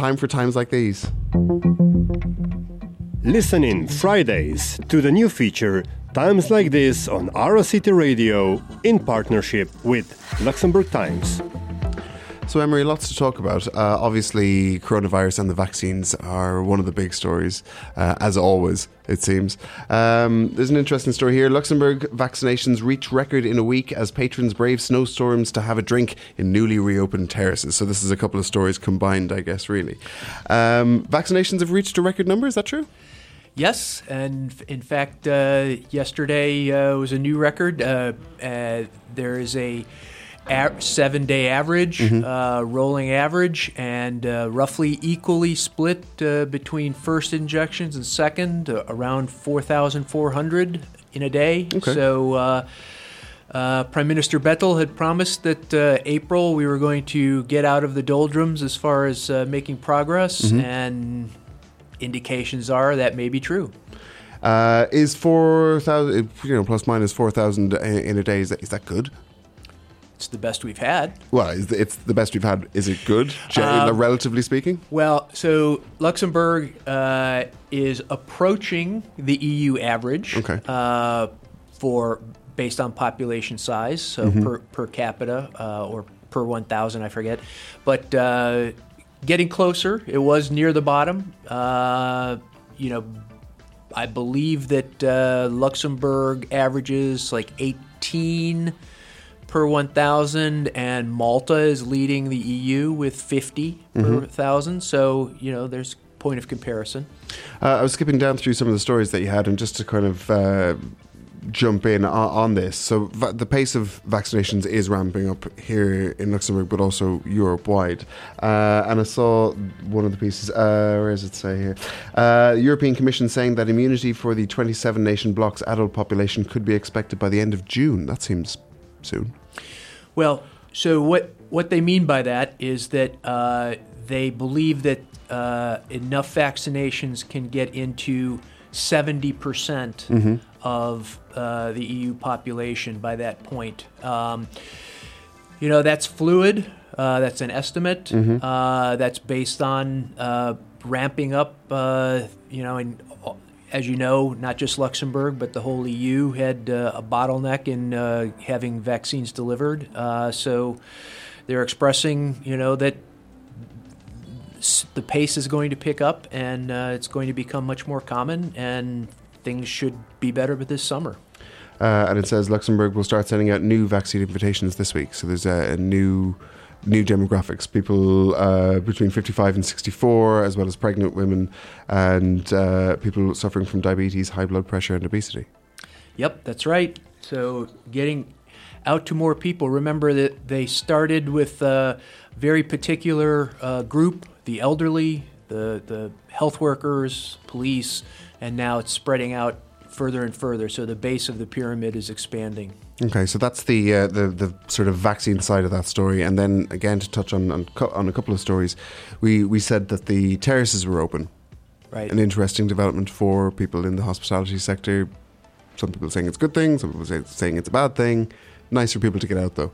time for times like these. Listen in Fridays to the new feature Times Like This on City Radio in partnership with Luxembourg Times. So, Emery, lots to talk about. Uh, obviously, coronavirus and the vaccines are one of the big stories, uh, as always, it seems. Um, there's an interesting story here. Luxembourg vaccinations reach record in a week as patrons brave snowstorms to have a drink in newly reopened terraces. So, this is a couple of stories combined, I guess, really. Um, vaccinations have reached a record number, is that true? Yes, and in fact, uh, yesterday uh, was a new record. Uh, uh there is a a- seven day average, mm-hmm. uh, rolling average, and uh, roughly equally split uh, between first injections and second, uh, around 4,400 in a day. Okay. So, uh, uh, Prime Minister Bettel had promised that April we were going to get out of the doldrums as far as making progress, mm-hmm. and indications are that may be true. is 4,000, you know, plus minus 4,000 in a day, is that, is that good? It's the best we've had. Well, it's the best we've had. Is it good, um, relatively speaking? Well, so Luxembourg uh, is approaching the EU average okay. uh, for based on population size, so mm-hmm. per, per capita uh, or per 1,000, I forget. But uh, getting closer. It was near the bottom. Uh, you know, I believe that uh, Luxembourg averages like 18 per 1,000, and Malta is leading the EU with 50 mm-hmm. per 1,000. So, you know, there's point of comparison. Uh, I was skipping down through some of the stories that you had, and just to kind of uh, jump in on, on this. So, va- the pace of vaccinations is ramping up here in Luxembourg, but also Europe wide. Uh, and I saw one of the pieces, uh, where does it say here? Uh, European Commission saying that immunity for the 27 nation bloc's adult population could be expected by the end of June. That seems soon. Well, so what what they mean by that is that uh, they believe that uh, enough vaccinations can get into seventy percent mm-hmm. of uh, the EU population by that point. Um, you know that's fluid. Uh, that's an estimate. Mm-hmm. Uh, that's based on uh, ramping up. you know, and as you know, not just Luxembourg, but the whole EU had uh, a bottleneck in uh, having vaccines delivered. Uh, so they're expressing, you know, that the pace is going to pick up and uh, it's going to become much more common, and things should be better this summer. Uh, and it says Luxembourg will start sending out new vaccine invitations this week. So there's a, a new new demographics people uh, between 55 and 64, as well as pregnant women and uh, people suffering from diabetes, high blood pressure, and obesity. Yep, that's right. So getting out to more people. Remember that they started with a very particular uh, group the elderly, the, the health workers, police, and now it's spreading out further and further. So the base of the pyramid is expanding. Okay, so that's the uh, the the sort of vaccine side of that story, and then again to touch on on, on a couple of stories, we we said that the terraces were open. Right. An interesting development for people in the hospitality sector. Some people saying it's a good thing. Some people saying it's a bad thing. Nice for people to get out though.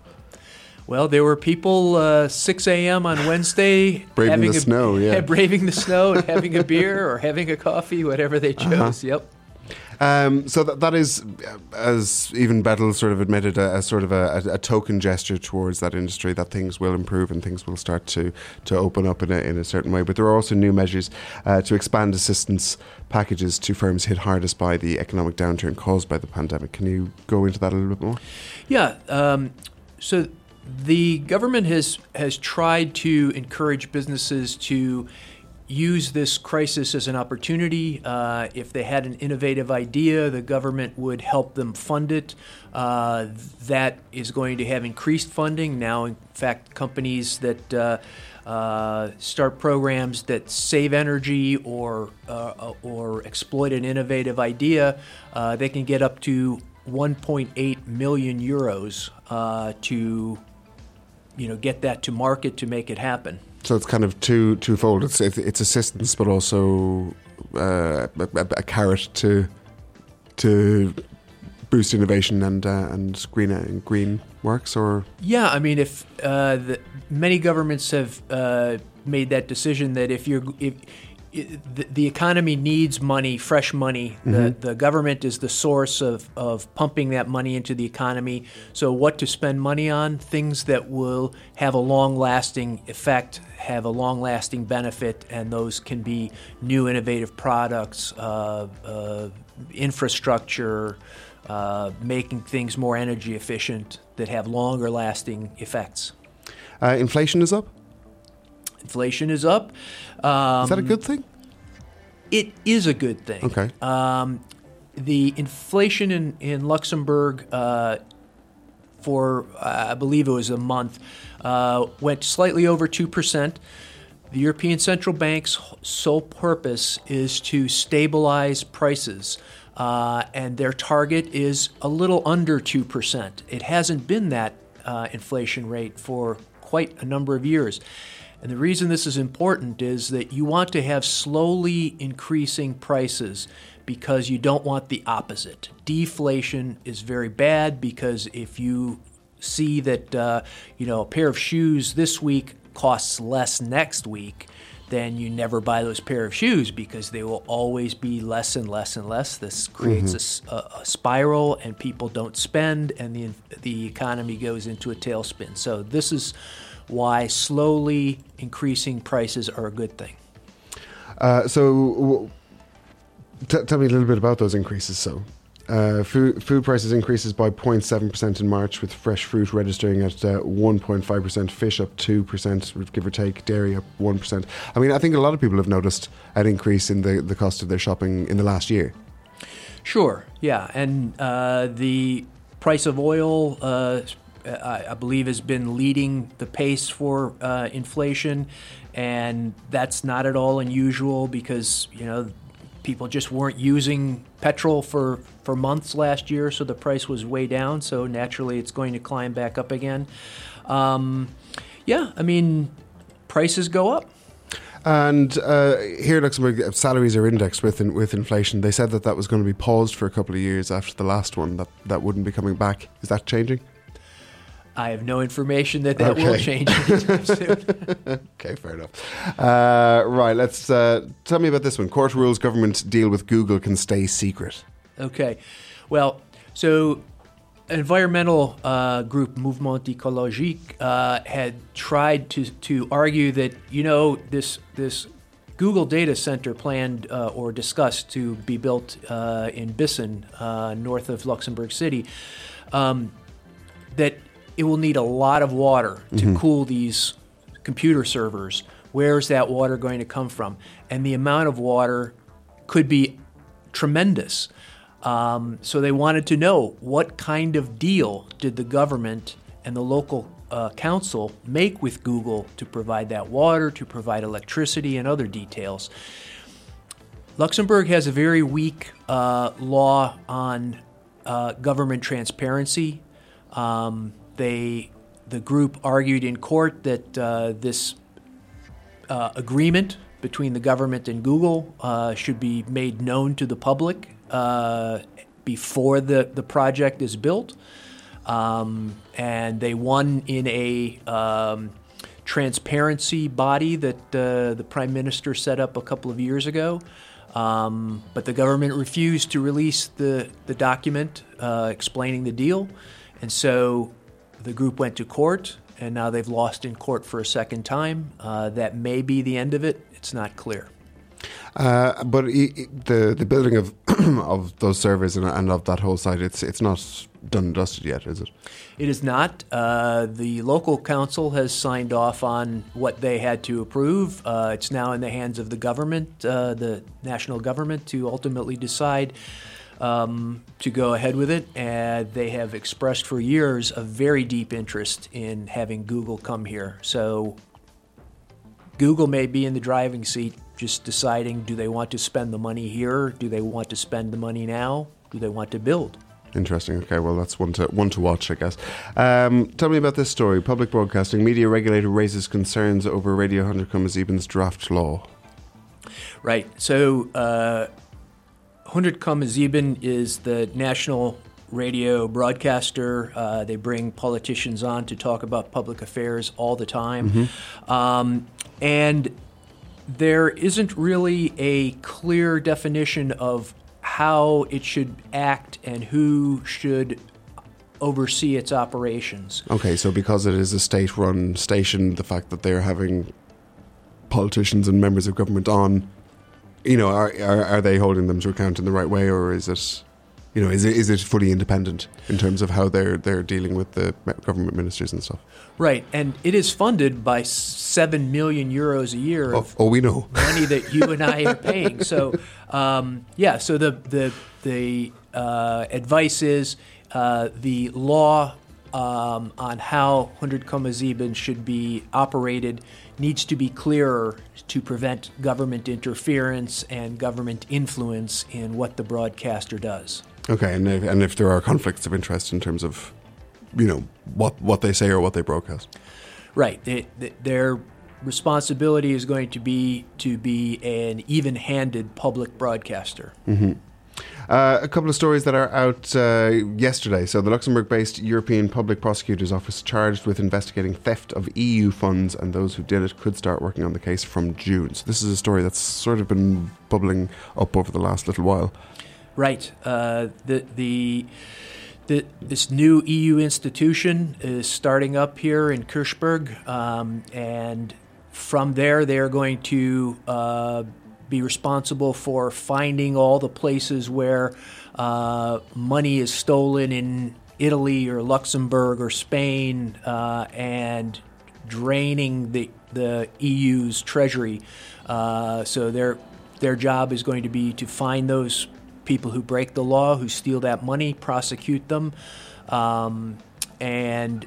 Well, there were people uh, 6 a.m. on Wednesday braving having the a, snow, yeah, braving the snow and having a beer or having a coffee, whatever they uh-huh. chose. Uh-huh. Yep. Um, so that, that is, as even Bettel sort of admitted, a, a sort of a, a, a, token gesture towards that industry that things will improve and things will start to, to open up in a, in a certain way. But there are also new measures uh, to expand assistance packages to firms hit hardest by the economic downturn caused by the pandemic. Can you go into that a little bit more? Yeah. Um, so the government has has tried to encourage businesses to use this crisis as an opportunity. Uh, if they had an innovative idea, the government would help them fund it. Uh, that is going to have increased funding. Now, in fact, companies that uh, uh start programs that save energy or, uh, or exploit an innovative idea, uh, they can get up to 1.8 million euros to you know, get that to market to make it happen. So it's kind of two twofold. It's it's assistance, but also uh, a, a, carrot to to boost innovation and uh, and green uh, green works or Yeah, I mean, if uh, the, many governments have uh, made that decision that if you're if the, the economy needs money, fresh money. The, the government is the source of, of pumping that money into the economy. So, what to spend money on? Things that will have a long lasting effect, have a long lasting benefit, and those can be new innovative products, uh, uh, infrastructure, uh, making things more energy efficient that have longer lasting effects. uh, inflation is up. Inflation is up. Um, Is that a good thing? It is a good thing. Okay. Um, the inflation in, in Luxembourg uh, for, uh, I believe it was a month, uh, went slightly over 2%. The European Central Bank's sole purpose is to stabilize prices, uh, and their target is a little under 2%. It hasn't been that uh, inflation rate for quite a number of years. And the reason this is important is that you want to have slowly increasing prices because you don't want the opposite. Deflation is very bad because if you see that uh, you know a pair of shoes this week costs less next week, then you never buy those pair of shoes because they will always be less and less and less. This creates a spiral, and people don't spend, and the the economy goes into a tailspin. So this is why slowly increasing prices are a good thing. Uh, so, w- t- tell me a little bit about those increases. So, uh, food, food prices increases by 0.7% in March, with fresh fruit registering at uh, 1.5%, fish up 2%, give or take, dairy up 1%. I mean, I think a lot of people have noticed an increase in the, the cost of their shopping in the last year. Sure, yeah, and uh, the price of oil, uh, I, I believe, has been leading the pace for uh, inflation, and that's not at all unusual because you know people just weren't using petrol for for months last year, so the price was way down. So naturally, it's going to climb back up again. Um, yeah, I mean, prices go up. And uh, here in Luxembourg, uh, salaries are indexed with in, with inflation. They said that that was going to be paused for a couple of years after the last one. That that wouldn't be coming back. Is that changing? I have no information that that will change anytime soon. Okay, fair enough. Uh, right, let's uh, tell me about this one. Court rules government deal with Google can stay secret. Okay. Well, so environmental uh, group Mouvement Écologique uh, had tried to, to argue that, you know, this, this Google data center planned uh, or discussed to be built uh, in Bissen, uh, north of Luxembourg City, um, that it will need a lot of water to cool these computer servers. Where's that water going to come from? And the amount of water could be tremendous. Um, so they wanted to know what kind of deal did the government and the local uh, council make with Google to provide that water, to provide electricity, and other details. Luxembourg has a very weak uh, law on uh, government transparency. Um, they, the group argued in court that uh, this uh, agreement between the government and Google uh, should be made known to the public uh, before the, the project is built. Um, and they won in a um, transparency body that uh, the prime minister set up a couple of years ago. Um, but the government refused to release the, the document uh, explaining the deal. And so the group went to court, and now they've lost in court for a second time. Uh, that may be the end of it. It's not clear. Uh, but i i the the building of of those servers and, and of that whole site, it's it's not done and dusted yet, is it? It is not. Uh, the local council has signed off on what they had to approve. Uh, it's now in the hands of the government, uh, the national government, to ultimately decide um, to go ahead with it. And they have expressed for years a very deep interest in having Google come here. So Google may be in the driving seat, just deciding do they want to spend the money here? Do they want to spend the money now? Do they want to build? Interesting. Okay, well, that's one to one to watch, I guess. Um, tell me about this story. Public broadcasting media regulator raises concerns over Radio 100 Comazibin's draft law. Right. So, uh, 100 Sieben is the national radio broadcaster. Uh, they bring politicians on to talk about public affairs all the time. Um, and there isn't really a clear definition of how it should act and who should oversee its operations. Okay, so because it is a state-run station, the fact that they're having politicians and members of government on, you know, are are, are they holding them to account in the right way, or is it, you know, is it is it fully independent in terms of how they're they're dealing with the government ministers and stuff? Right, and it is funded by seven million euros a year Oh, of oh we know. money that you and I are paying. So, um, yeah. So the the the uh, advice is uh, the law um, on how 100 should be operated needs to be clearer to prevent government interference and government influence in what the broadcaster does. Okay, and if, and if there are conflicts of interest in terms of, you know, what what they say or what they broadcast. Right. They, they, their responsibility is going to be to be an even-handed public broadcaster. Uh, a couple of stories that are out uh, yesterday. So, the Luxembourg based European Public Prosecutor's Office charged with investigating theft of EU funds, and those who did it could start working on the case from June. So, this is a story that's sort of been bubbling up over the last little while. Right. Uh, the the. The, this new EU institution is starting up here in Kirchberg, um, and from there they are going to uh, be responsible for finding all the places where uh, money is stolen in Italy or Luxembourg or Spain, uh, and draining the the EU's treasury. Uh, so their their job is going to be to find those people who break the law, who steal that money, prosecute them, um, and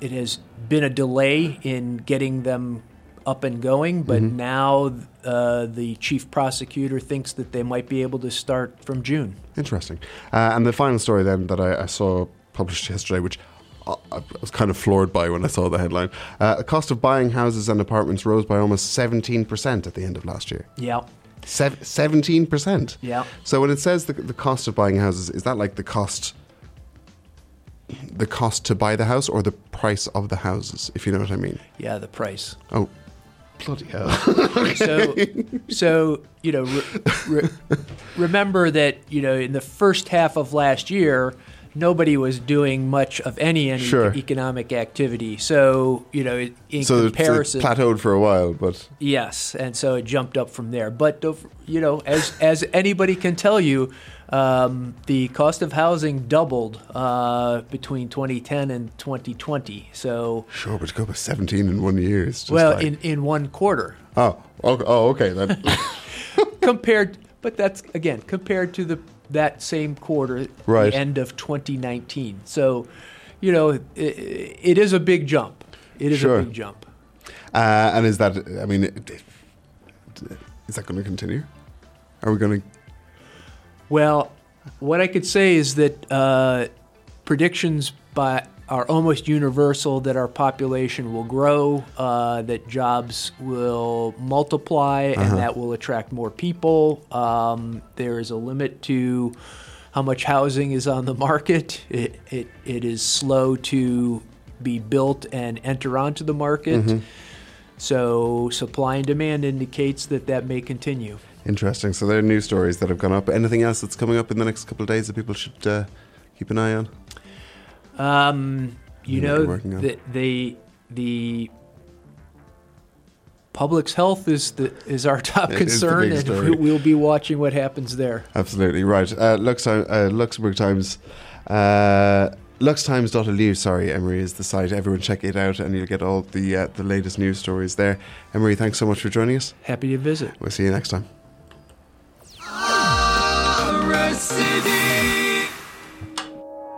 it has been a delay in getting them up and going, but now uh, the chief prosecutor thinks that they might be able to start from June. Interesting. Uh, and the final story then that I, I saw published yesterday, which I I was kind of floored by when I saw the headline. Uh, the cost of buying houses and apartments rose by almost 17% at the end of last year. Yeah. Sev- 17%? Yeah. So when it says the, the cost of buying houses, is that like the cost the cost to buy the house or the price of the houses, if you know what I mean? Yeah, the price. Oh, bloody hell. So, so you know, re- re- remember that you know in the first half of last year, nobody was doing much of any, any Sure. economic activity. So you know, in so comparison, it's plateaued for a while, but Yes, and so it jumped up from there. But you know, as as anybody can tell you, um, the cost of housing doubled uh, between 2010 and 2020. So, sure, but to go up by 17 in one year is just well, like, in in one quarter oh, okay, oh, okay. Then. compared, but that's again compared to the that same quarter, Right. the end of 2019. So, you know, it, it is a big jump. It is Sure. a big jump. Uh, and is that, I mean, is that going to continue? Are we going to, Well, what I could say is that uh, predictions by are almost universal that our population will grow, uh, that jobs will multiply, and that will attract more people. Um, there is a limit to how much housing is on the market. It, it, it is slow to be built and enter onto the market. So supply and demand indicates that that may continue. interesting. So there are news stories that have gone up. Anything else that's coming up in the next couple of days that people should uh, keep an eye on? Um, you know, working the, the the public's health is the is our top It is the concern, and story. we- we'll be watching what happens there. Absolutely right. Uh, Lux, uh, Luxembourg Times, uh, LuxTimes.lu. Sorry, Emery is the site. Everyone check it out, and you'll get all the uh, the latest news stories there. Emery, thanks so much for joining us. Happy to visit. We'll see you next time. RSCD